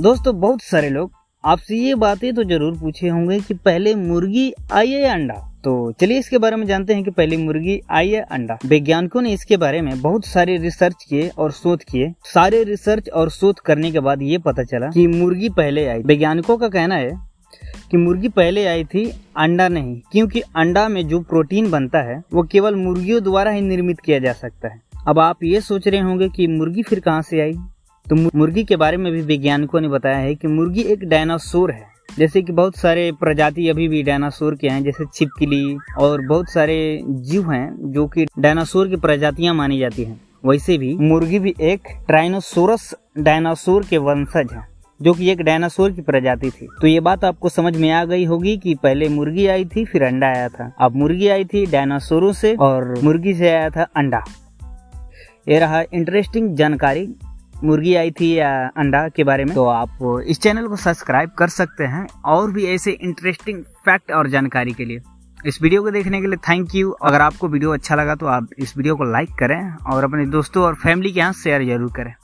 दोस्तों, बहुत सारे लोग आपसे ये बातें तो ज़रूर पूछे होंगे कि पहले मुर्गी आई है अंडा? तो चलिए इसके बारे में जानते हैं कि पहले मुर्गी आई है, अंडा। वैज्ञानिकों ने इसके बारे में बहुत सारे रिसर्च किए और शोध किए। सारे रिसर्च और शोध करने के बाद ये पता चला कि मुर्गी पहले आई। वैज्ञानिकों का कहना है कि मुर्गी पहले आई थी, अंडा नहीं। क्योंकि अंडा में जो प्रोटीन बनता है, वो केवल मुर्गियों द्वारा ही निर्मित किया जा सकता है। अब आप ये सोच रहे होंगे कि मुर्गी फिर कहाँ से आई? तो मुर्गी के बारे में भी वैज्ञानिकों ने बताया है कि मुर्गी एक डायनासोर है। जैसे कि बहुत सारे प्रजाति अभी भी डायनासोर के हैं, जैसे छिपकली और बहुत सारे जीव हैं जो कि डायनासोर की प्रजातियाँ मानी जाती हैं। वैसे भी मुर्गी भी एक ट्राइनोसोरस डायनासोर के वंशज है, जो कि एक डायनासोर की प्रजाति थी। तो ये बात आपको समझ में आ गई होगी कि पहले मुर्गी आई थी, फिर अंडा आया था। अब मुर्गी आई थी डायनासोरों से और मुर्गी से आया था अंडा। ये रहा इंटरेस्टिंग जानकारी। मुर्गी आई थी, या अंडा के बारे में। तो आप इस चैनल को सब्सक्राइब कर सकते हैं और भी ऐसे इंटरेस्टिंग फैक्ट और जानकारी के लिए। इस वीडियो को देखने के लिए थैंक यू अगर आपको वीडियो अच्छा लगा तो आप इस वीडियो को लाइक करें और अपने दोस्तों और फैमिली के यहाँ शेयर ज़रूर करें।